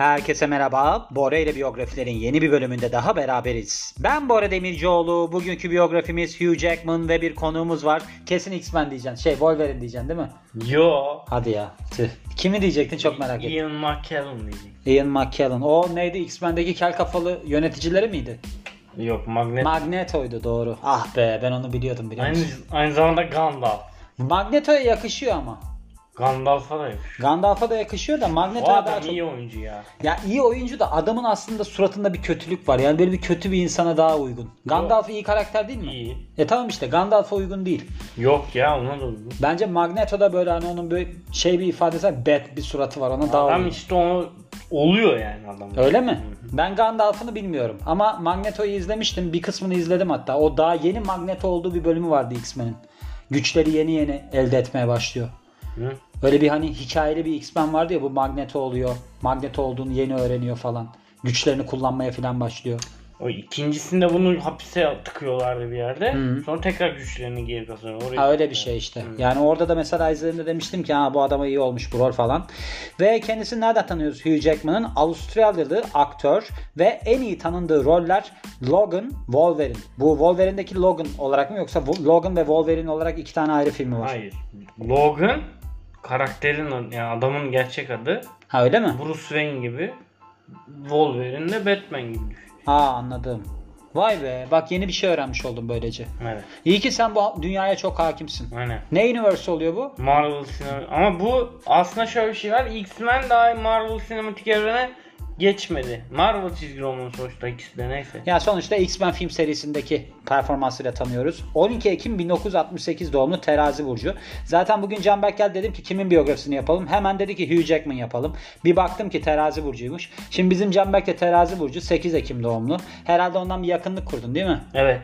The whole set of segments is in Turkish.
Herkese merhaba. Bora ile biyografilerin yeni bir bölümünde daha beraberiz. Ben Bora Demircioğlu. Bugünkü biyografimiz Hugh Jackman ve bir konuğumuz var. Kesin X-Men diyeceksin. Şey Wolverine diyeceksin değil mi? Yo. Hadi ya. Tüh. Kimi diyecektin çok merak ettim. Ian McKellen diyecek. Ian McKellen. O neydi? X-Men'deki kel kafalı yöneticileri miydi? Yok Magneto. Magneto'ydu doğru. Ah be ben onu biliyordum biliyor aynı, musun? aynı zamanda Gandalf. Magneto'ya yakışıyor ama. Gandalf'a da yakışıyor. Gandalf'a da yakışıyor da Magneto'ya daha adam çok... iyi oyuncu ya. Ya iyi oyuncu da adamın aslında suratında bir kötülük var. Yani böyle bir kötü bir insana daha uygun. Gandalf iyi karakter değil mi? İyi. E tamam işte Gandalf'a uygun değil. Yok ya ona da uygun. Bence Magneto'da böyle hani onun böyle şey bir ifadesi var. Bad bir suratı var ona daha Adam uygun. işte onu oluyor yani adam. Öyle mi? Ben Gandalf'ını bilmiyorum. Ama Magneto'yu izlemiştim. Bir kısmını izledim hatta. O daha yeni Magneto olduğu bir bölümü vardı X-Men'in. Güçleri yeni yeni elde etmeye başlıyor. Hı? Öyle bir hani hikayeli bir X-Men vardı ya bu Magneto oluyor. Magneto olduğunu yeni öğreniyor falan. Güçlerini kullanmaya falan başlıyor. O ikincisinde bunu hapise tıkıyorlardı bir yerde. Hı. Sonra tekrar güçlerini geri kazanıyor. Oraya Ha öyle bir şey işte. Yani orada da mesela izlediğimde demiştim ki ha bu adama iyi olmuş bu rol falan. Ve kendisini nereden tanıyoruz Hugh Jackman'ın? Avustralyalı aktör ve en iyi tanındığı roller Logan, Wolverine. Bu Wolverine'deki Logan olarak mı yoksa Logan ve Wolverine olarak iki tane ayrı filmi var? Hayır. Logan karakterin yani adamın gerçek adı Ha öyle mi? Bruce Wayne gibi. Wolverine de Batman gibi düşün. Ha anladım. Vay be bak yeni bir şey öğrenmiş oldum böylece. Evet. İyi ki sen bu dünyaya çok hakimsin. Aynen. Ne universe oluyor bu? Marvel sinema ama bu aslında şöyle bir şey var. X-Men daha Marvel sinematik evrene geçmedi. Marvel çizgi romanı sonuçta ikisi de neyse. Ya sonuçta X-Men film serisindeki performansıyla tanıyoruz. 12 Ekim 1968 doğumlu Terazi Burcu. Zaten bugün Canberk geldi dedim ki kimin biyografisini yapalım. Hemen dedi ki Hugh Jackman yapalım. Bir baktım ki Terazi Burcu'ymuş. Şimdi bizim Canberk de Terazi Burcu 8 Ekim doğumlu. Herhalde ondan bir yakınlık kurdun değil mi? Evet.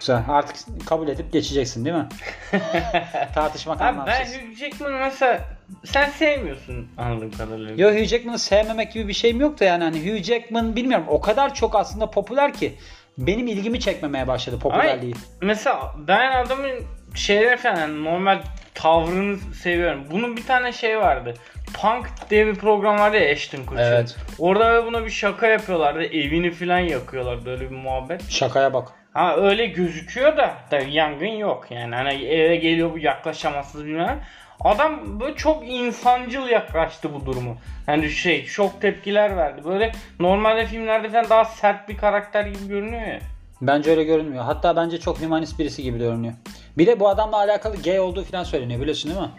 Güzel. Artık kabul edip geçeceksin değil mi? Tartışmak Abi ben anlamsız. Hugh Jackman'ı mesela sen sevmiyorsun anladığım kadarıyla. Yo Hugh Jackman'ı sevmemek gibi bir şeyim yok da yani hani Hugh Jackman bilmiyorum o kadar çok aslında popüler ki benim ilgimi çekmemeye başladı popülerliği. mesela ben adamın şeyleri falan normal tavrını seviyorum. Bunun bir tane şey vardı. Punk diye bir program vardı ya Ashton Kutcher. Evet. Orada buna bir şaka yapıyorlardı. Evini falan yakıyorlardı öyle bir muhabbet. Şakaya bak. Ha öyle gözüküyor da tabii yangın yok yani hani eve geliyor bu yaklaşamazsınız bilmem. Adam böyle çok insancıl yaklaştı bu durumu. Yani şey şok tepkiler verdi. Böyle normalde filmlerde falan daha sert bir karakter gibi görünüyor ya. Bence öyle görünmüyor. Hatta bence çok hümanist birisi gibi görünüyor. Bir de bu adamla alakalı gay olduğu falan söyleniyor biliyorsun değil mi?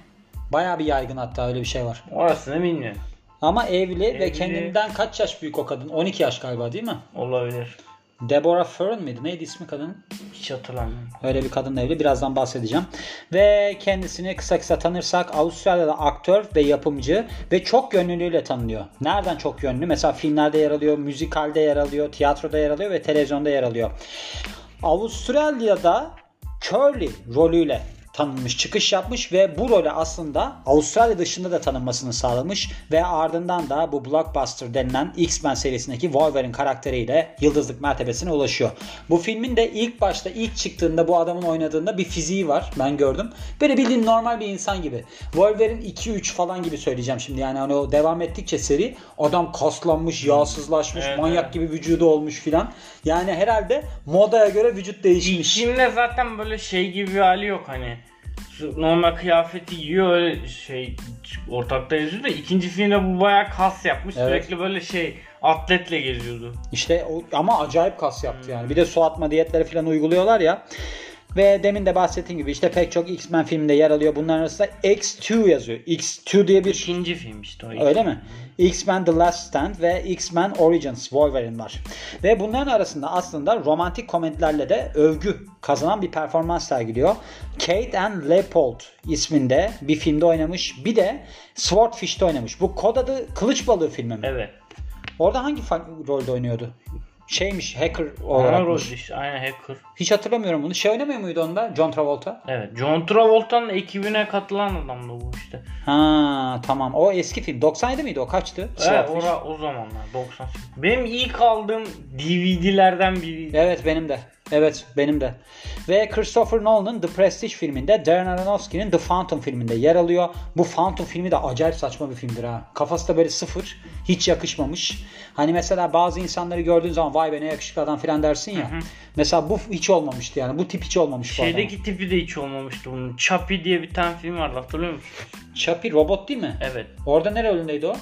Bayağı bir yaygın hatta öyle bir şey var. Orasını bilmiyorum. Ama evli, ve Evli. kendinden kaç yaş büyük o kadın? 12 yaş galiba değil mi? Olabilir. Deborah Fern miydi? Neydi ismi kadının? Hiç hatırlamıyorum. Öyle bir kadınla evli. Birazdan bahsedeceğim. Ve kendisini kısa kısa tanırsak Avustralya'da aktör ve yapımcı ve çok yönlülüğüyle tanınıyor. Nereden çok yönlü? Mesela filmlerde yer alıyor, müzikalde yer alıyor, tiyatroda yer alıyor ve televizyonda yer alıyor. Avustralya'da Curly rolüyle tanınmış, çıkış yapmış ve bu role aslında Avustralya dışında da tanınmasını sağlamış ve ardından da bu blockbuster denilen X-Men serisindeki Wolverine karakteriyle yıldızlık mertebesine ulaşıyor. Bu filmin de ilk başta ilk çıktığında bu adamın oynadığında bir fiziği var. Ben gördüm. Böyle bildiğin normal bir insan gibi. Wolverine 2-3 falan gibi söyleyeceğim şimdi. Yani hani o devam ettikçe seri adam kaslanmış, yağsızlaşmış, Evet, manyak evet. gibi vücudu olmuş filan. Yani herhalde modaya göre vücut değişmiş. Filmde zaten böyle şey gibi bir hali yok hani. Normal kıyafeti giyiyor öyle şey ortakta yazıyor da ikinci filmde bu bayağı kas yapmış. Evet. Sürekli böyle şey atletle geziyordu. İşte o, ama acayip kas yaptı yani. Bir de su atma diyetleri falan uyguluyorlar ya. Ve demin de bahsettiğim gibi işte pek çok X-Men filminde yer alıyor. Bunların arasında X2 yazıyor. X2 diye bir İkinci film işte o. Öyle mi? X-Men The Last Stand ve X-Men Origins Wolverine var. Ve bunların arasında aslında romantik komedilerle de övgü kazanan bir performans sergiliyor. Kate and Leopold isminde bir filmde oynamış. Bir de Swordfish'te oynamış. Bu kod adı Kılıç Balığı filmi mi? Evet. Orada hangi rolde oynuyordu? Şeymiş, hacker olarak. rol işte aynı hacker. Hiç hatırlamıyorum bunu. Şey oynamıyor muydu onda? John Travolta. Evet. John Travolta'nın ekibine katılan adam da bu işte. Ha tamam. O eski film. 97 miydi o? Kaçtı? Evet Swordfish. ora, o zamanlar 90. Benim ilk aldığım DVD'lerden biriydi. Evet benim de. Evet benim de. Ve Christopher Nolan'ın The Prestige filminde Darren Aronofsky'nin The Phantom filminde yer alıyor. Bu Phantom filmi de acayip saçma bir filmdir ha. Kafası da böyle sıfır. Hiç yakışmamış. Hani mesela bazı insanları gördüğün zaman vay be ne yakışıklı adam filan dersin ya. Mesela bu hiç olmamıştı yani. Bu tip hiç olmamış bu. Şeydeki tipi de hiç olmamıştı bunun. Chappie diye bir tane film vardı hatırlıyor musun? Chappie robot değil mi? Evet. Orada nere rolündeydi o?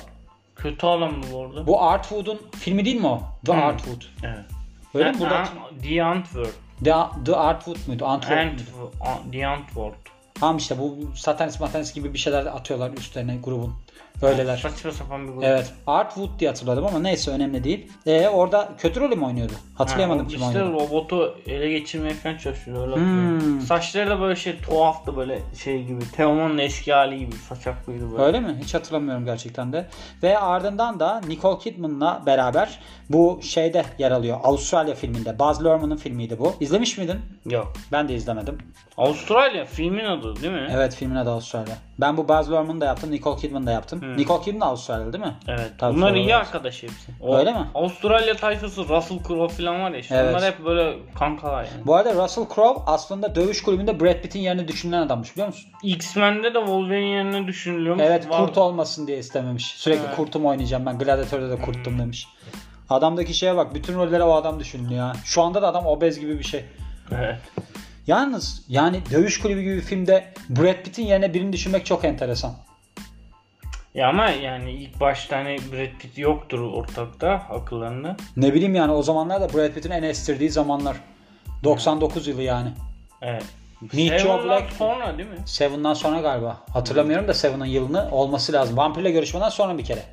Kötü adamdı bu arada. Bu Artwood'un filmi değil mi o? The Hmm. Artwood. Evet. Öyle mi? Ha, Burada ha, The Antwerp. The, The Artwood muydu? Antwoord muydu? Ant, The Antwerp. Tamam işte bu satanist matanist gibi bir şeyler atıyorlar üstlerine grubun. Öyleler. Saçma sapan bir grup. Evet. Artwood diye hatırladım ama neyse önemli değil. Ee, orada kötü rolü mü oynuyordu? Hatırlayamadım Ha, kim işte oynuyordu. robotu ele geçirmeye falan çalışıyor öyle Hmm. Saçları da böyle şey tuhaftı böyle şey gibi. Teoman'ın eski hali gibi saçaklıydı böyle. Öyle mi? Hiç hatırlamıyorum gerçekten de. Ve ardından da Nicole Kidman'la beraber bu şeyde yer alıyor. Avustralya filminde. Baz Luhrmann'ın filmiydi bu. İzlemiş miydin? Yok. Ben de izlemedim. Avustralya filmin adı değil mi? Evet filmin adı Avustralya. Ben bu Baz Luhrmann'ı da yaptım. Nicole Kidman'ı da yaptım. Hmm. Nicole Kidman da Avustralyalı değil mi? Evet. Tabii Bunlar iyi arkadaş hepsi. O Öyle mi? Avustralya tayfası Russell Crowe falan var ya işte. Evet. Onlar hep böyle kankalar yani. Bu arada Russell Crowe aslında dövüş kulübünde Brad Pitt'in yerine düşünülen adammış biliyor musun? X-Men'de de Wolverine yerine düşünülüyormuş. Evet Var- kurt olmasın diye istememiş. Sürekli Evet. kurtum oynayacağım ben. Gladiator'da da kurttum demiş. Adamdaki şeye bak. Bütün rollere o adam düşünülüyor. Şu anda da adam obez gibi bir şey. Evet. Yalnız yani dövüş kulübü gibi bir filmde Brad Pitt'in yerine birini düşünmek çok enteresan. Ya ama yani ilk başta hani Brad Pitt yoktur ortakta akıllarında. Ne bileyim yani o zamanlar da Brad Pitt'in en estirdiği zamanlar. 99 yılı yani. Evet. Joe Seven'dan Black. sonra değil mi? Seven'dan sonra galiba. Hatırlamıyorum da Seven'ın yılını olması lazım. Vampirle görüşmeden sonra bir kere.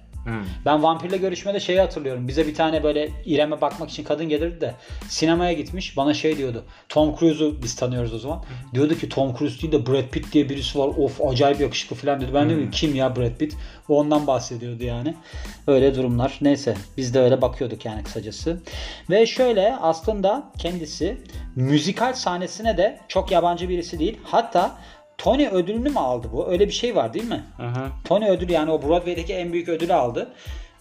Ben vampirle görüşmede şeyi hatırlıyorum. Bize bir tane böyle İrem'e bakmak için kadın gelirdi de sinemaya gitmiş. Bana şey diyordu. Tom Cruise'u biz tanıyoruz o zaman. Diyordu ki Tom Cruise değil de Brad Pitt diye birisi var. Of acayip yakışıklı falan dedi. Ben dedim kim ya Brad Pitt? O ondan bahsediyordu yani. Öyle durumlar. Neyse biz de öyle bakıyorduk yani kısacası. Ve şöyle aslında kendisi müzikal sahnesine de çok yabancı birisi değil. Hatta Tony ödülünü mü aldı bu? Öyle bir şey var değil mi? Hı hı. Tony ödülü yani o Broadway'deki en büyük ödülü aldı.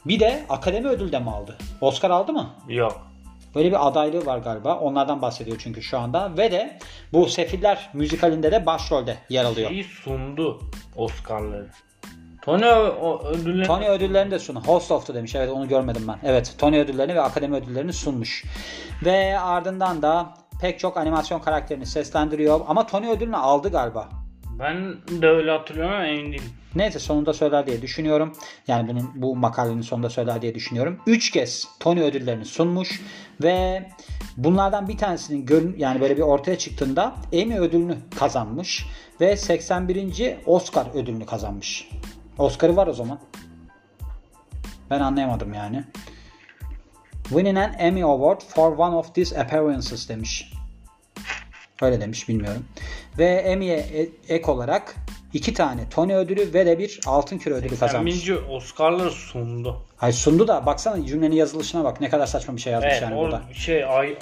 Bir de akademi ödülü de mi aldı? Oscar aldı mı? Yok. Böyle bir adaylığı var galiba. Onlardan bahsediyor çünkü şu anda. Ve de bu Sefiller müzikalinde de başrolde yer alıyor. Şeyi sundu Oscar'ları. Tony o, o ödülleri Tony ödüllerini de sundu. Host of'tu demiş. Evet onu görmedim ben. Evet Tony ödüllerini ve akademi ödüllerini sunmuş. Ve ardından da pek çok animasyon karakterini seslendiriyor. Ama Tony ödülünü aldı galiba. Ben de öyle hatırlıyorum ama emin değilim. Neyse sonunda söyler diye düşünüyorum. Yani bunun bu makalenin sonunda söyler diye düşünüyorum. 3 kez Tony ödüllerini sunmuş ve bunlardan bir tanesinin görün yani böyle bir ortaya çıktığında Emmy ödülünü kazanmış ve 81. Oscar ödülünü kazanmış. Oscar'ı var o zaman. Ben anlayamadım yani. Winning an Emmy Award for one of these appearances demiş. Öyle demiş bilmiyorum. Ve Emmy'ye e- ek olarak iki tane Tony ödülü ve de bir Altın Küre ödülü kazanmış. 80. Oscar'ları sundu. Ay sundu da baksana cümlenin yazılışına bak ne kadar saçma bir şey yazmış Evet yani burada. şey ay,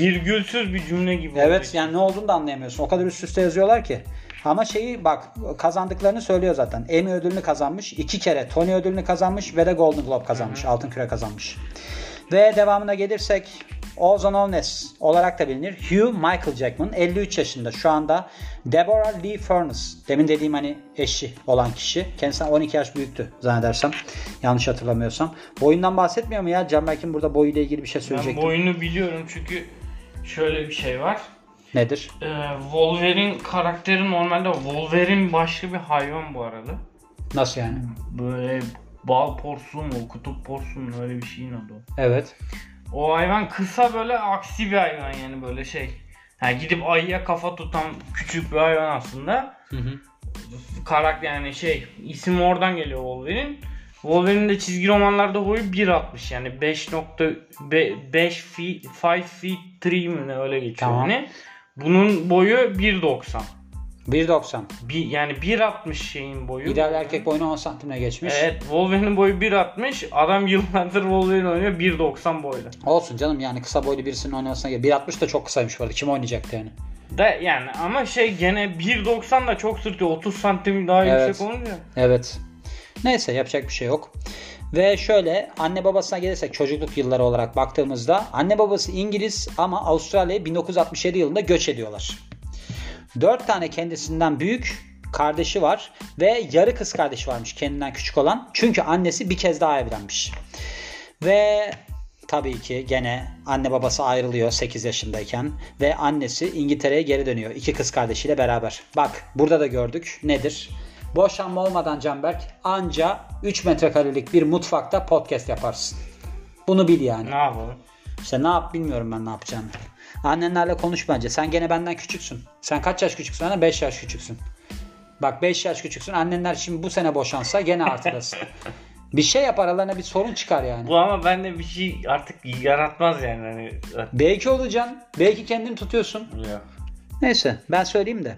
virgülsüz bir cümle gibi. Evet oldu. yani ne olduğunu da anlayamıyorsun. O kadar üst üste yazıyorlar ki. Ama şeyi bak kazandıklarını söylüyor zaten. Emmy ödülünü kazanmış. iki kere Tony ödülünü kazanmış ve de Golden Globe kazanmış. Altın Küre kazanmış. Ve devamına gelirsek Known as olarak da bilinir. Hugh Michael Jackman 53 yaşında şu anda. Deborah Lee Furness demin dediğim hani eşi olan kişi. Kendisinden 12 yaş büyüktü zannedersem. Yanlış hatırlamıyorsam. Boyundan bahsetmiyor mu ya? Can Berk'in burada boyuyla ilgili bir şey Ben söyleyecekti. boyunu biliyorum çünkü şöyle bir şey var. Nedir? Ee, Wolverine karakteri normalde Wolverine başka bir hayvan bu arada. Nasıl yani? Böyle bal porsu mu, kutup porsu mu öyle bir şeyin adı o. Evet. O hayvan kısa böyle aksi bir hayvan yani böyle şey. Yani gidip ayıya kafa tutan küçük bir hayvan aslında. Hı hı. Karakter yani şey isim oradan geliyor Wolverine. Wolverine'in de çizgi romanlarda boyu 1.60 yani 5.5 feet 5 feet 3 mi ne öyle geçiyor Tamam. yani. Bunun boyu 1.90. 1.90. Bir, yani 1.60 şeyin boyu. İdeal erkek boyunu 10 santimle geçmiş. Evet Wolverine'in boyu 1.60. Adam yıllardır Wolverine oynuyor 1.90 boyda. Olsun canım yani kısa boylu birisinin oynamasına gerek. 1.60 da çok kısaymış bu arada. Kim oynayacaktı yani? Da yani ama şey gene 1.90 da çok sırtıyor. 30 santim daha Evet. yüksek olunca. Evet. Neyse yapacak bir şey yok. Ve şöyle anne babasına gelirsek çocukluk yılları olarak baktığımızda anne babası İngiliz ama Avustralya'ya 1967 yılında göç ediyorlar. 4 tane kendisinden büyük kardeşi var ve yarı kız kardeşi varmış kendinden küçük olan. Çünkü annesi bir kez daha evlenmiş. Ve tabii ki gene anne babası ayrılıyor 8 yaşındayken ve annesi İngiltere'ye geri dönüyor iki kız kardeşiyle beraber. Bak burada da gördük nedir? Boşanma olmadan Canberk anca 3 metrekarelik bir mutfakta podcast yaparsın. Bunu bil yani. Ne yapalım? İşte ne yap bilmiyorum ben ne yapacağını. Annenlerle konuş bence. Sen gene benden küçüksün. Sen kaç yaş küçüksün? Benden 5 yaş küçüksün. Bak 5 yaş küçüksün. Annenler şimdi bu sene boşansa gene artıdasın. bir şey yap aralarına bir sorun çıkar yani. Bu ama bende bir şey artık yaratmaz yani. Hani, Belki olacaksın. Belki kendini tutuyorsun. ya. Neyse ben söyleyeyim de.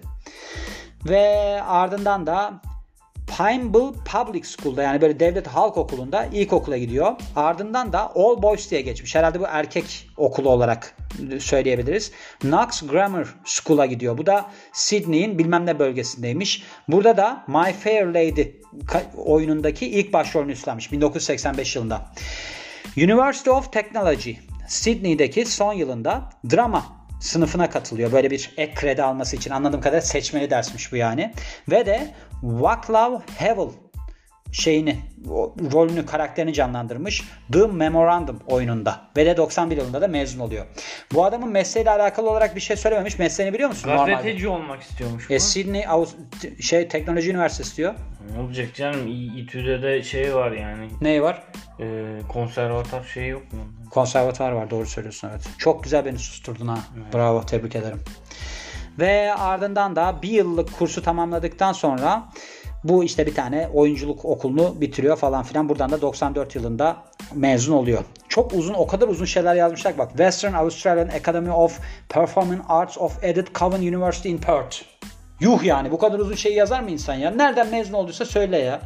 Ve ardından da Pineville Public School'da yani böyle devlet halk okulunda ilkokula gidiyor. Ardından da All Boys diye geçmiş. Herhalde bu erkek okulu olarak söyleyebiliriz. Knox Grammar School'a gidiyor. Bu da Sydney'in bilmem ne bölgesindeymiş. Burada da My Fair Lady oyunundaki ilk başrolünü üstlenmiş 1985 yılında. University of Technology Sydney'deki son yılında drama sınıfına katılıyor. Böyle bir ek kredi alması için anladığım kadarıyla seçmeli dersmiş bu yani. Ve de Vaclav Havel şeyini rolünü karakterini canlandırmış The Memorandum oyununda ve de 91 yılında da mezun oluyor. Bu adamın mesleğiyle alakalı olarak bir şey söylememiş. Mesleğini biliyor musun? Gazeteci olmak istiyormuş bu. E, Sydney şey Teknoloji Üniversitesi diyor. Ne olacak canım? İTÜ'de de şey var yani. Neyi var? Ee, konservatuar şey yok mu? Konservatuar var doğru söylüyorsun evet. Çok güzel beni susturdun ha. Evet. Bravo tebrik ederim. Ve ardından da bir yıllık kursu tamamladıktan sonra bu işte bir tane oyunculuk okulunu bitiriyor falan filan. Buradan da 94 yılında mezun oluyor. Çok uzun o kadar uzun şeyler yazmışlar bak. Western Australian Academy of Performing Arts of Edith Cowan University in Perth. Yuh yani bu kadar uzun şey yazar mı insan ya? Nereden mezun olduysa söyle ya.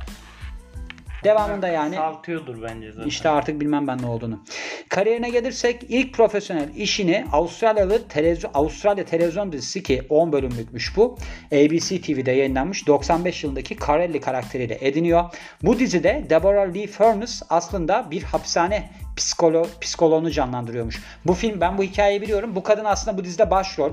Devamında yani. Saltıyordur bence zaten. İşte artık bilmem ben ne olduğunu. Kariyerine gelirsek ilk profesyonel işini Avustralyalı televizyon Avustralya televizyon dizisi ki 10 bölümlükmüş bu. ABC TV'de yayınlanmış 95 yılındaki Carelli karakteriyle ediniyor. Bu dizide Deborah Lee Furness aslında bir hapishane psikolo psikoloğunu canlandırıyormuş. Bu film ben bu hikayeyi biliyorum. Bu kadın aslında bu dizide başrol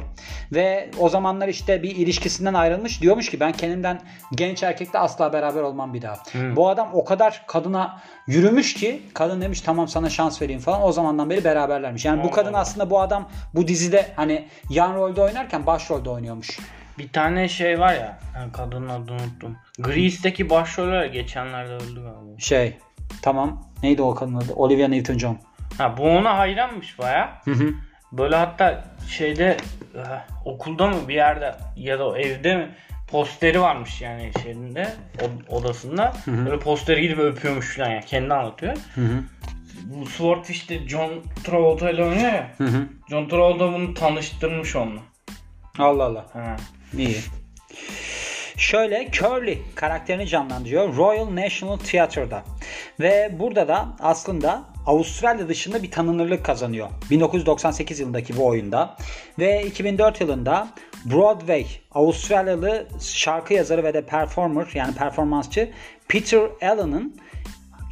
ve o zamanlar işte bir ilişkisinden ayrılmış. Diyormuş ki ben kendimden genç erkekle asla beraber olmam bir daha. Hmm. Bu adam o kadar kadına yürümüş ki kadın demiş tamam sana şans vereyim falan. O zamandan beri beraberlermiş. Yani Allah bu kadın Allah. aslında bu adam bu dizide hani yan rolde oynarken başrolde oynuyormuş. Bir tane şey var ya kadının adını unuttum. Grease'deki başroller geçenlerde öldü galiba. Şey Tamam. Neydi o kadın adı? Olivia Newton-John. Ha bu ona hayranmış baya. Hı hı. Böyle hatta şeyde eh, okulda mı bir yerde ya da evde mi posteri varmış yani şeyinde odasında. Hı hı. Böyle posteri gidip öpüyormuş falan ya. Kendi anlatıyor. Hı hı. Bu Swordfish'te John Travolta ile oynuyor ya. Hı hı. John Travolta bunu tanıştırmış onunla. Allah Allah. Ha. İyi. Şöyle Curly karakterini canlandırıyor Royal National Theatre'da. Ve burada da aslında Avustralya dışında bir tanınırlık kazanıyor. 1998 yılındaki bu oyunda. Ve 2004 yılında Broadway Avustralyalı şarkı yazarı ve de performer yani performansçı Peter Allen'ın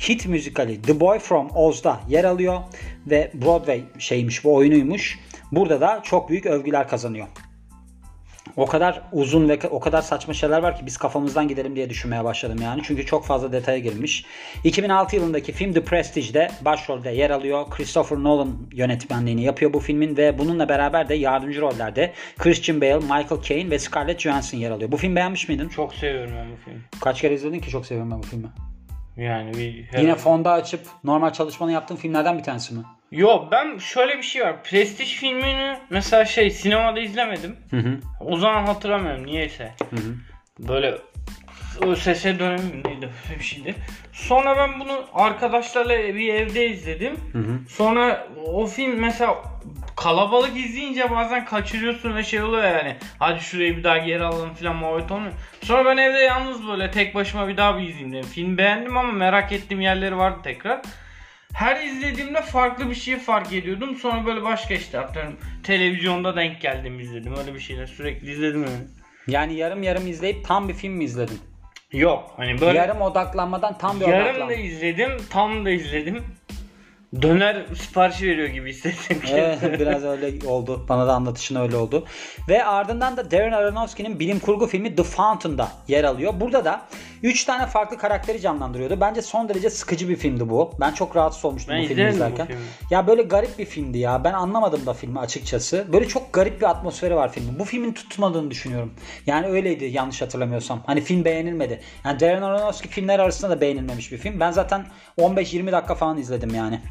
hit müzikali The Boy From Oz'da yer alıyor ve Broadway şeymiş bu oyunuymuş. Burada da çok büyük övgüler kazanıyor o kadar uzun ve o kadar saçma şeyler var ki biz kafamızdan gidelim diye düşünmeye başladım yani. Çünkü çok fazla detaya girmiş. 2006 yılındaki film The Prestige'de başrolde yer alıyor. Christopher Nolan yönetmenliğini yapıyor bu filmin ve bununla beraber de yardımcı rollerde Christian Bale, Michael Caine ve Scarlett Johansson yer alıyor. Bu film beğenmiş miydin? Çok seviyorum ben bu filmi. Kaç kere izledin ki çok seviyorum ben bu filmi? Yani bir Yine fonda açıp normal çalışmanı yaptığın filmlerden bir tanesi mi? Yo ben şöyle bir şey var. Prestige filmini mesela şey sinemada izlemedim. Hı hı. O zaman hatırlamıyorum niyeyse. Hı hı. Böyle ÖSS dönemindeydi bir şeydi. Sonra ben bunu arkadaşlarla bir evde izledim. Hı hı. Sonra o film mesela kalabalık izleyince bazen kaçırıyorsun ve şey oluyor yani. Hadi şurayı bir daha geri alalım falan muhabbet olmuyor. Sonra ben evde yalnız böyle tek başıma bir daha bir izleyeyim dedim. Film beğendim ama merak ettiğim yerleri vardı tekrar. Her izlediğimde farklı bir şey fark ediyordum. Sonra böyle başka işte atıyorum televizyonda denk geldim izledim. Öyle bir şeyler sürekli izledim yani. Yani yarım yarım izleyip tam bir film mi izledin? Yok. Hani böyle Yarım odaklanmadan tam bir yarım odaklan. da izledim, tam da izledim. Döner siparişi veriyor gibi hissettim. Evet biraz öyle oldu. Bana da anlatışın öyle oldu. Ve ardından da Darren Aronofsky'nin bilim kurgu filmi The Fountain'da yer alıyor. Burada da 3 tane farklı karakteri canlandırıyordu. Bence son derece sıkıcı bir filmdi bu. Ben çok rahatsız olmuştum Ben bu filmi izlemedim bu izlerken. filmi. Ya böyle garip bir filmdi ya. Ben anlamadım da filmi açıkçası. Böyle çok garip bir atmosferi var filmin. Bu filmin tutmadığını düşünüyorum. Yani öyleydi yanlış hatırlamıyorsam. Hani film beğenilmedi. Yani Darren Aronofsky filmler arasında da beğenilmemiş bir film. Ben zaten 15-20 dakika falan izledim yani.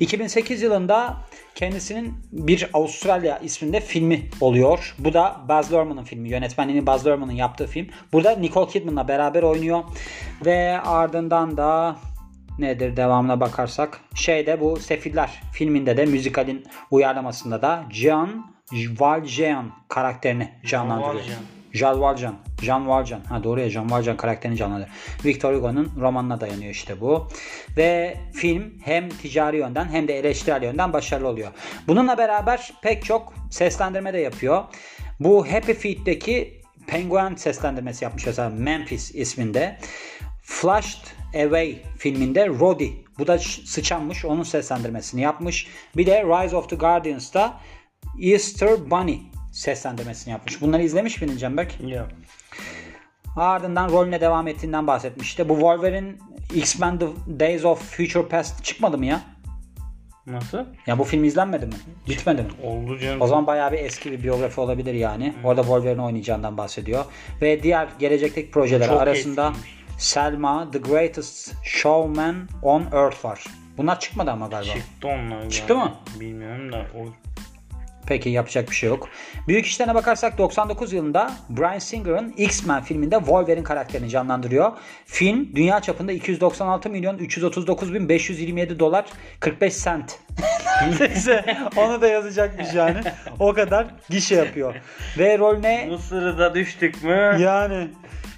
2008 yılında kendisinin bir Avustralya isminde filmi oluyor. Bu da Baz Luhrmann'ın filmi. Yönetmenliğini Baz Luhrmann'ın yaptığı film. Burada Nicole Kidman'la beraber oynuyor. Ve ardından da nedir devamına bakarsak şeyde bu Sefiller filminde de müzikalin uyarlamasında da Jean Valjean karakterini canlandırıyor. Jean Valjean. Jean Valjean. Ha doğru ya Jean Valjean karakterini canlandırıyor. Victor Hugo'nun romanına dayanıyor işte bu. Ve film hem ticari yönden hem de eleştirel yönden başarılı oluyor. Bununla beraber pek çok seslendirme de yapıyor. Bu Happy Feet'teki Penguin seslendirmesi yapmış mesela Memphis isminde. Flushed Away filminde Roddy. Bu da sıçanmış. Onun seslendirmesini yapmış. Bir de Rise of the Guardians'ta Easter Bunny seslendirmesini yapmış. Bunları izlemiş miydin Cemberk? Yok. Ardından rolüne devam ettiğinden bahsetmişti. Bu Wolverine X-Men The Days of Future Past çıkmadı mı ya? Nasıl? Ya bu film izlenmedi mi? Bitmedi mi? Oldu canım. O zaman bayağı bir eski bir biyografi olabilir yani. Orada Wolverine oynayacağından bahsediyor. Ve diğer gelecekteki projeler Çok arasında eskiymiş. Selma, The Greatest Showman on Earth var. Bunlar çıkmadı ama galiba. Çıktı onlar. Çıktı galiba. mı? Bilmiyorum da. O... Peki yapacak bir şey yok. Büyük işlerine bakarsak 99 yılında Bryan Singer'ın X-Men filminde Wolverine karakterini canlandırıyor. Film dünya çapında 296 milyon 339 bin 527 dolar 45 sent. Neyse onu da yazacakmış yani. O kadar gişe yapıyor. Ve rolüne Bu sırada düştük mü? yani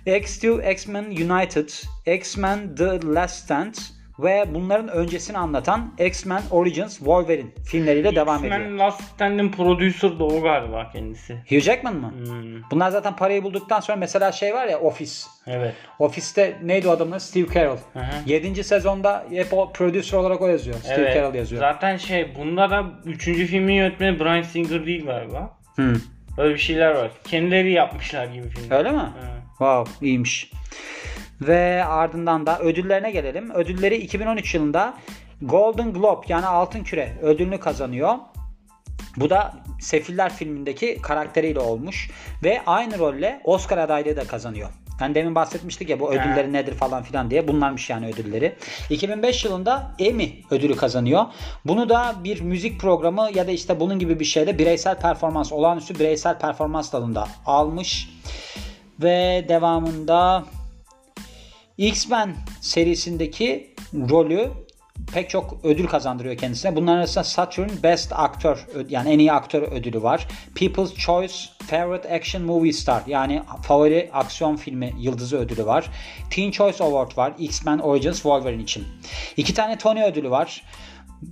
X2 X-Men United, X-Men The Last Stand ve bunların öncesini anlatan X-Men Origins Wolverine filmleriyle devam ediyor. X-Men Last Stand'in prodüsörü de o galiba kendisi. Hugh Jackman mı? Hmm, Bunlar zaten parayı bulduktan sonra mesela şey var ya Office. evet. Office'te neydi o adamın? Steve Carell. Hı hı. 7. sezonda hep o prodüser olarak o yazıyor. Steve evet. Carell yazıyor. Zaten şey bunda da 3. filmin yönetmeni Bryan Singer değil galiba. Hı. Öyle bir şeyler var. Kendileri yapmışlar gibi film. Öyle mi? Hı. Wow iyiymiş. Ve ardından da ödüllerine gelelim. Ödülleri 2013 yılında Golden Globe yani Altın Küre ödülünü kazanıyor. Bu da Sefiller filmindeki karakteriyle olmuş. Ve aynı rolle Oscar adaylığı da kazanıyor. Yani demin bahsetmiştik ya bu ödülleri nedir falan filan diye. Bunlarmış yani ödülleri. 2005 yılında Emmy ödülü kazanıyor. Bunu da bir müzik programı ya da işte bunun gibi bir şeyde bireysel performans, olağanüstü bireysel performans dalında almış. Ve devamında X-Men serisindeki rolü pek çok ödül kazandırıyor kendisine. Bunların arasında Saturn Best Actor yani en iyi aktör ödülü var. People's Choice Favorite Action Movie Star yani favori aksiyon filmi yıldızı ödülü var. Teen Choice Award var X-Men Origins Wolverine için. İki tane Tony ödülü var.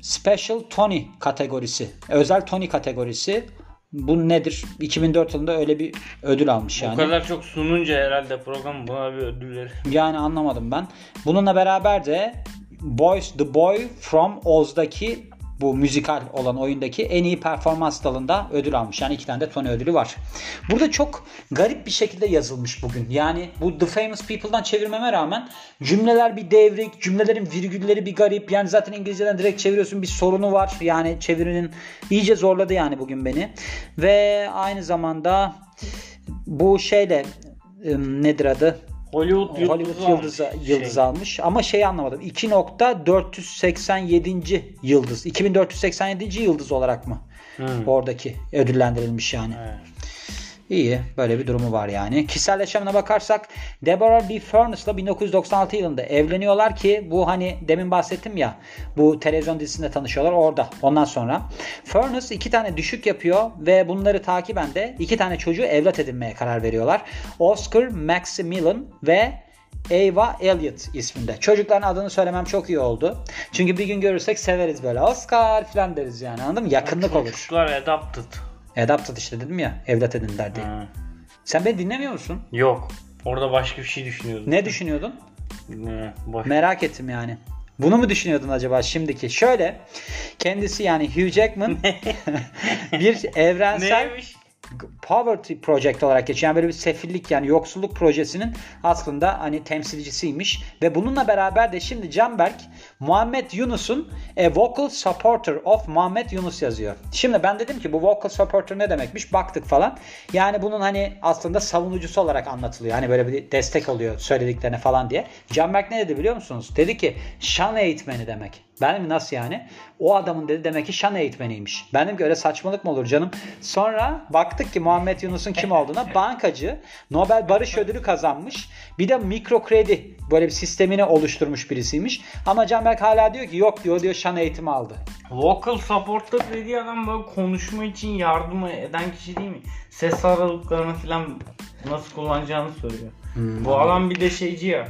Special Tony kategorisi. Özel Tony kategorisi. Bu nedir? 2004 yılında öyle bir ödül almış yani. O kadar çok sununca herhalde program buna bir ödül verir. Yani anlamadım ben. Bununla beraber de Boys The Boy From Oz'daki bu müzikal olan oyundaki en iyi performans dalında ödül almış. Yani iki tane de Tony ödülü var. Burada çok garip bir şekilde yazılmış bugün. Yani bu The Famous People'dan çevirmeme rağmen cümleler bir devrik, cümlelerin virgülleri bir garip. Yani zaten İngilizceden direkt çeviriyorsun bir sorunu var. Yani çevirinin iyice zorladı yani bugün beni. Ve aynı zamanda bu şeyle nedir adı? Hollywood yıldızı, Hollywood yıldızı, almış. yıldızı Şey. almış ama şeyi anlamadım. 2.487. yıldız. 2487. yıldız olarak mı? Hı. Oradaki ödüllendirilmiş yani. Evet. İyi. Böyle bir durumu var yani. Kişisel yaşamına bakarsak Deborah B. Furness'la 1996 yılında evleniyorlar ki bu hani demin bahsettim ya bu televizyon dizisinde tanışıyorlar orada. Ondan sonra Furness iki tane düşük yapıyor ve bunları takiben de iki tane çocuğu evlat edinmeye karar veriyorlar. Oscar Maximilian ve Ava Elliot isminde. Çocukların adını söylemem çok iyi oldu. Çünkü bir gün görürsek severiz böyle. Oscar falan deriz yani anladın mı? Yakınlık olur. Çocuklar adapted. Adapted işte dedim ya evlat edindiler diye. Ha. Sen beni dinlemiyor musun? Yok. Orada başka bir şey düşünüyordum. Ne düşünüyordun? Ne? Merak ettim yani. Bunu mu düşünüyordun acaba şimdiki? Şöyle kendisi yani Hugh Jackman bir evrensel Neymiş? Poverty project olarak. Yani böyle bir sefillik yani yoksulluk projesinin aslında hani temsilcisiymiş ve bununla beraber de şimdi Canberk Muhammed Yunus'un a vocal supporter of Muhammed Yunus yazıyor. Şimdi ben dedim ki bu vocal supporter ne demekmiş? Baktık falan. Yani bunun hani aslında savunucusu olarak anlatılıyor. Hani böyle bir destek oluyor söylediklerine falan diye. Canberk ne dedi biliyor musunuz? Dedi ki şan eğitmeni demek. Ben mi nasıl yani? O adamın dedi demek ki şan eğitmeniymiş. Ben dedim ki öyle saçmalık mı olur canım? Sonra baktık ki Muhammed Yunus'un kim olduğuna bankacı Nobel Barış Ödülü kazanmış. Bir de mikro kredi böyle bir sistemini oluşturmuş birisiymiş. Ama Canberk hala diyor ki yok diyor diyor şan eğitimi aldı. Vocal supporter dediği adam böyle konuşma için yardım eden kişi değil mi? Ses aralıklarını falan nasıl kullanacağını söylüyor. Bu adam bir de şeyci ya.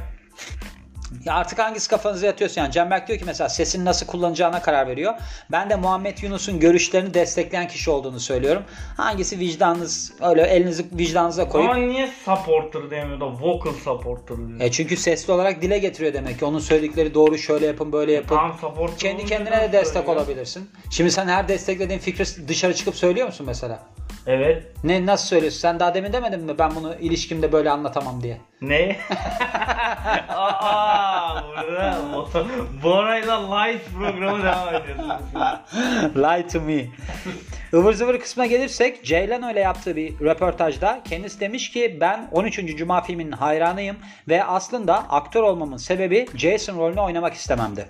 Ya artık hangisi kafanıza yatıyorsa yani Canberk diyor ki mesela sesini nasıl kullanacağına karar veriyor. Ben de Muhammed Yunus'un görüşlerini destekleyen kişi olduğunu söylüyorum. Hangisi vicdanınız öyle elinizi vicdanınıza koyup Ama niye supporter demiyor da vocal supporter diyor? E çünkü sesli olarak dile getiriyor demek ki. Onun söyledikleri doğru şöyle yapın böyle yapın. Tamam supporter Kendi kendine de destek söylüyor? olabilirsin. Şimdi sen her desteklediğin fikri dışarı çıkıp söylüyor musun mesela? Evet. Ne nasıl söylüyorsun? Sen daha demin demedin mi ben bunu ilişkimde böyle anlatamam diye. Ne? Aa, burada Bora'yla Light programı devam ediyoruz. Lie to me. Ivır zıvır kısmına gelirsek Jay Leno ile yaptığı bir röportajda kendisi demiş ki ben 13. Cuma filminin hayranıyım ve aslında aktör olmamın sebebi Jason rolünü oynamak istememdi.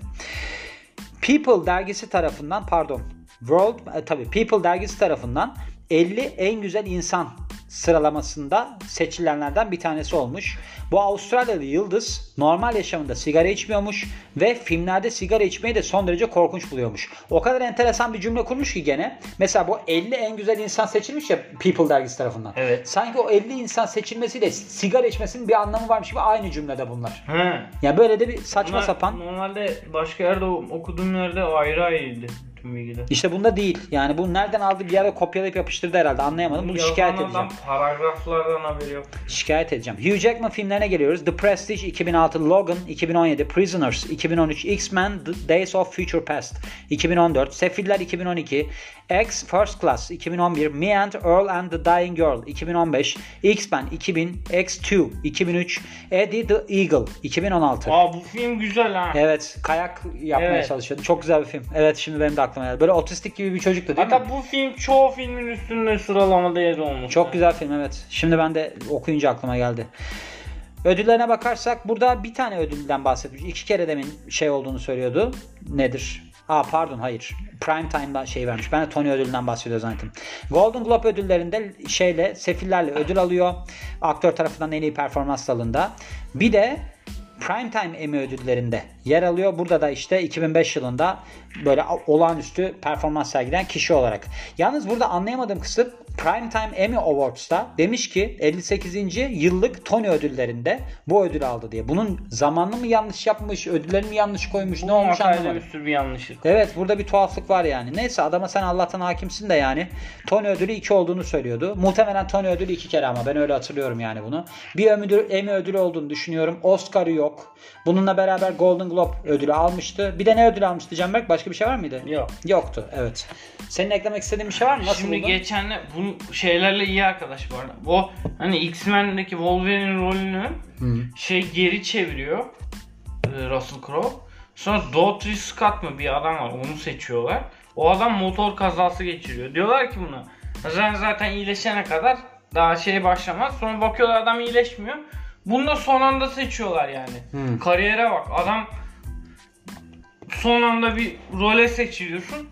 People dergisi tarafından pardon World e, tabii People dergisi tarafından 50 en güzel insan sıralamasında seçilenlerden bir tanesi olmuş. Bu Avustralyalı yıldız normal yaşamında sigara içmiyormuş ve filmlerde sigara içmeyi de son derece korkunç buluyormuş. O kadar enteresan bir cümle kurmuş ki gene. Mesela bu 50 en güzel insan seçilmiş ya People dergisi tarafından. Evet. Sanki o 50 insan seçilmesiyle sigara içmesinin bir anlamı varmış gibi aynı cümlede bunlar. He. Ya böyle de bir saçma Bunlar sapan. Normalde başka yerde okuduğum yerde ayrı ayrıydı tüm bilgiler. İşte bunda değil. Yani bu nereden aldı bir yere kopyalayıp yapıştırdı herhalde anlayamadım. Bunu şikayet edeceğim. paragraflardan haberi yok. Şikayet edeceğim. Hugh Jackman filmlerine geliyoruz. The Prestige 2006, Logan 2017, Prisoners 2013, X-Men The Days of Future Past 2014, Sefiller 2012, X First Class 2011, Me and Earl and the Dying Girl 2015, X-Men 2000, X2 2003, Eddie the Eagle 2016. Aa bu film güzel ha. Evet, kayak yapmaya Evet. çalışıyordu. Çok güzel bir film. Evet, şimdi benim de aklıma geldi. Böyle otistik gibi bir çocuktu değil mi? Hatta bu film çoğu filmin üstünde sıralamada yer olmuş. Çok güzel film evet. Şimdi ben de okuyunca aklıma geldi. Ödüllerine bakarsak burada bir tane ödülden bahsetmiş. İki kere demin şey olduğunu söylüyordu. Nedir? Aa pardon hayır. Prime Time'da şey vermiş. Ben de Tony ödülünden bahsediyor zannettim. Golden Globe ödüllerinde şeyle Sefillerle ödül alıyor. Aktör tarafından en iyi performans dalında. Bir de Primetime Emmy ödüllerinde yer alıyor. Burada da işte 2005 yılında böyle olağanüstü performans sergileyen kişi olarak. Yalnız burada anlayamadığım kısım Primetime Emmy Awards'ta demiş ki 58. yıllık Tony ödüllerinde bu ödül aldı diye. Bunun zamanını mı yanlış yapmış, ödüllerini mi yanlış koymuş, ne olmuş anlamadım. bir sürü bir yanlışlık. Evet burada bir tuhaflık var yani. Neyse adama sen Allah'tan hakimsin de yani. Tony ödülü 2 olduğunu söylüyordu. Muhtemelen Tony ödülü 2 kere ama ben öyle hatırlıyorum yani bunu. Bir ödül, Emmy ödülü olduğunu düşünüyorum. Oscar'ı yok. Bununla beraber Golden Globe ödülü almıştı. Bir de ne ödül almıştı Canberk? Başka bir şey var mıydı? Yok. Yoktu evet. Senin eklemek istediğin bir şey var mı? Nasıl Şimdi buldun? geçenle bu şeylerle iyi arkadaş bu arada. O hani X-Men'deki Wolverine rolünü şey geri çeviriyor. e, Russell Crowe. Sonra Daughtry Scott mı bir adam var onu seçiyorlar. O adam motor kazası geçiriyor. Diyorlar ki buna sen zaten iyileşene kadar daha şey başlamaz. Sonra bakıyorlar adam iyileşmiyor. Bunu da son anda seçiyorlar yani. Hmm. Kariyere bak adam son anda bir role seçiliyorsun.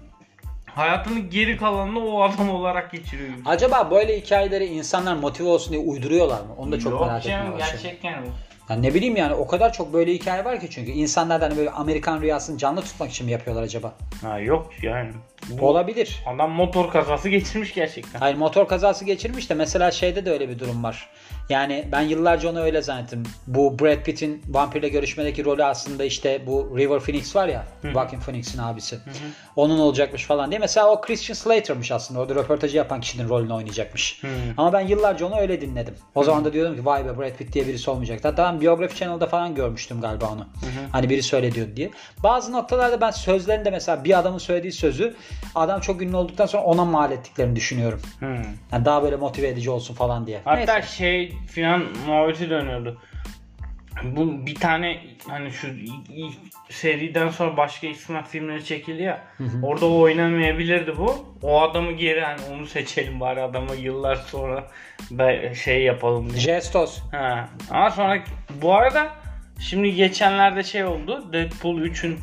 Hayatının geri kalanını o adam olarak geçiriyor. Acaba böyle hikayeleri insanlar motive olsun diye uyduruyorlar mı? Onu da çok Yok merak canım, etmeye başladım. gerçekten. Yani ne bileyim yani o kadar çok böyle hikaye var ki çünkü insanlar da hani böyle Amerikan rüyasını canlı tutmak için mi yapıyorlar acaba? Ha yok yani. Bu Olabilir. Adam motor kazası geçirmiş gerçekten. Hayır motor kazası geçirmiş de mesela şeyde de öyle bir durum var. Yani ben yıllarca onu öyle zannettim. Bu Brad Pitt'in vampirle görüşmedeki rolü aslında işte bu River Phoenix var ya. Joaquin Phoenix'in abisi. Onun olacakmış falan diye. Mesela o Christian Slater'mış aslında. Orada röportajı yapan kişinin rolünü oynayacakmış. Ama ben yıllarca onu öyle dinledim. O zaman da diyordum ki vay be Brad Pitt diye birisi olmayacak. Hatta ben Biography Channel'da falan görmüştüm galiba onu. Hani biri söylediyordu diye. Bazı noktalarda ben sözlerinde mesela bir adamın söylediği sözü adam çok ünlü olduktan sonra ona mal ettiklerini düşünüyorum. Hmm. Yani daha böyle motive edici olsun falan diye. Hatta Neyse. şey filan muhabbeti dönüyordu. Bu bir tane hani şu ilk seriden sonra başka İsmet filmleri çekildi ya. Orada o oynamayabilirdi bu. O adamı geri hani onu seçelim bari adamı yıllar sonra şey yapalım diye. Jestos. Ha. Ama sonra bu arada şimdi geçenlerde şey oldu. Deadpool 3'ün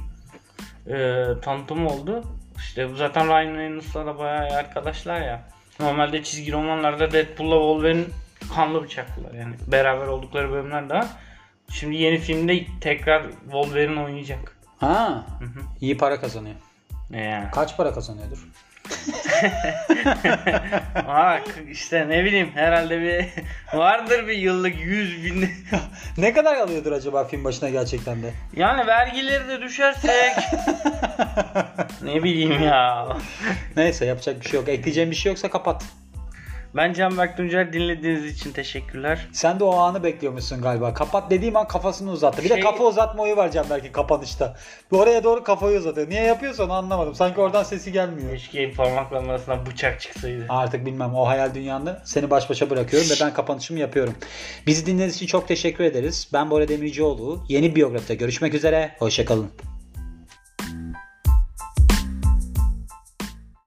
e, tanıtımı oldu. İşte bu zaten Ryan Reynolds'la da bayağı arkadaşlar ya. Normalde çizgi romanlarda Deadpool'la Wolverine kanlı bıçaklılar yani. Beraber oldukları bölümler daha. Şimdi yeni filmde tekrar Wolverine oynayacak. Ha. iyi para kazanıyor. Yani. Kaç para kazanıyordur? Bak işte ne bileyim herhalde bir vardır bir yıllık 100 bin. ne kadar alıyordur acaba film başına gerçekten de? Yani vergileri de düşersek ne bileyim ya. Neyse yapacak bir şey yok. Ekleyeceğim bir şey yoksa kapat. Ben Canberk Tuncer dinlediğiniz için teşekkürler. Sen de o anı bekliyormuşsun galiba. Kapat dediğim an kafasını uzattı. Bir de Şey- kafa uzatma oyu var Canberk'in kapanışta. Oraya doğru kafayı uzatıyor. Niye yapıyorsa onu anlamadım. Sanki oradan sesi gelmiyor. Keşke parmaklarının arasından bıçak çıksaydı. Artık bilmem o hayal dünyanda seni baş başa bırakıyorum ve ben kapanışımı yapıyorum. Bizi dinlediğiniz için çok teşekkür ederiz. Ben Bora Demircioğlu. Yeni biyografide görüşmek üzere. Hoşçakalın.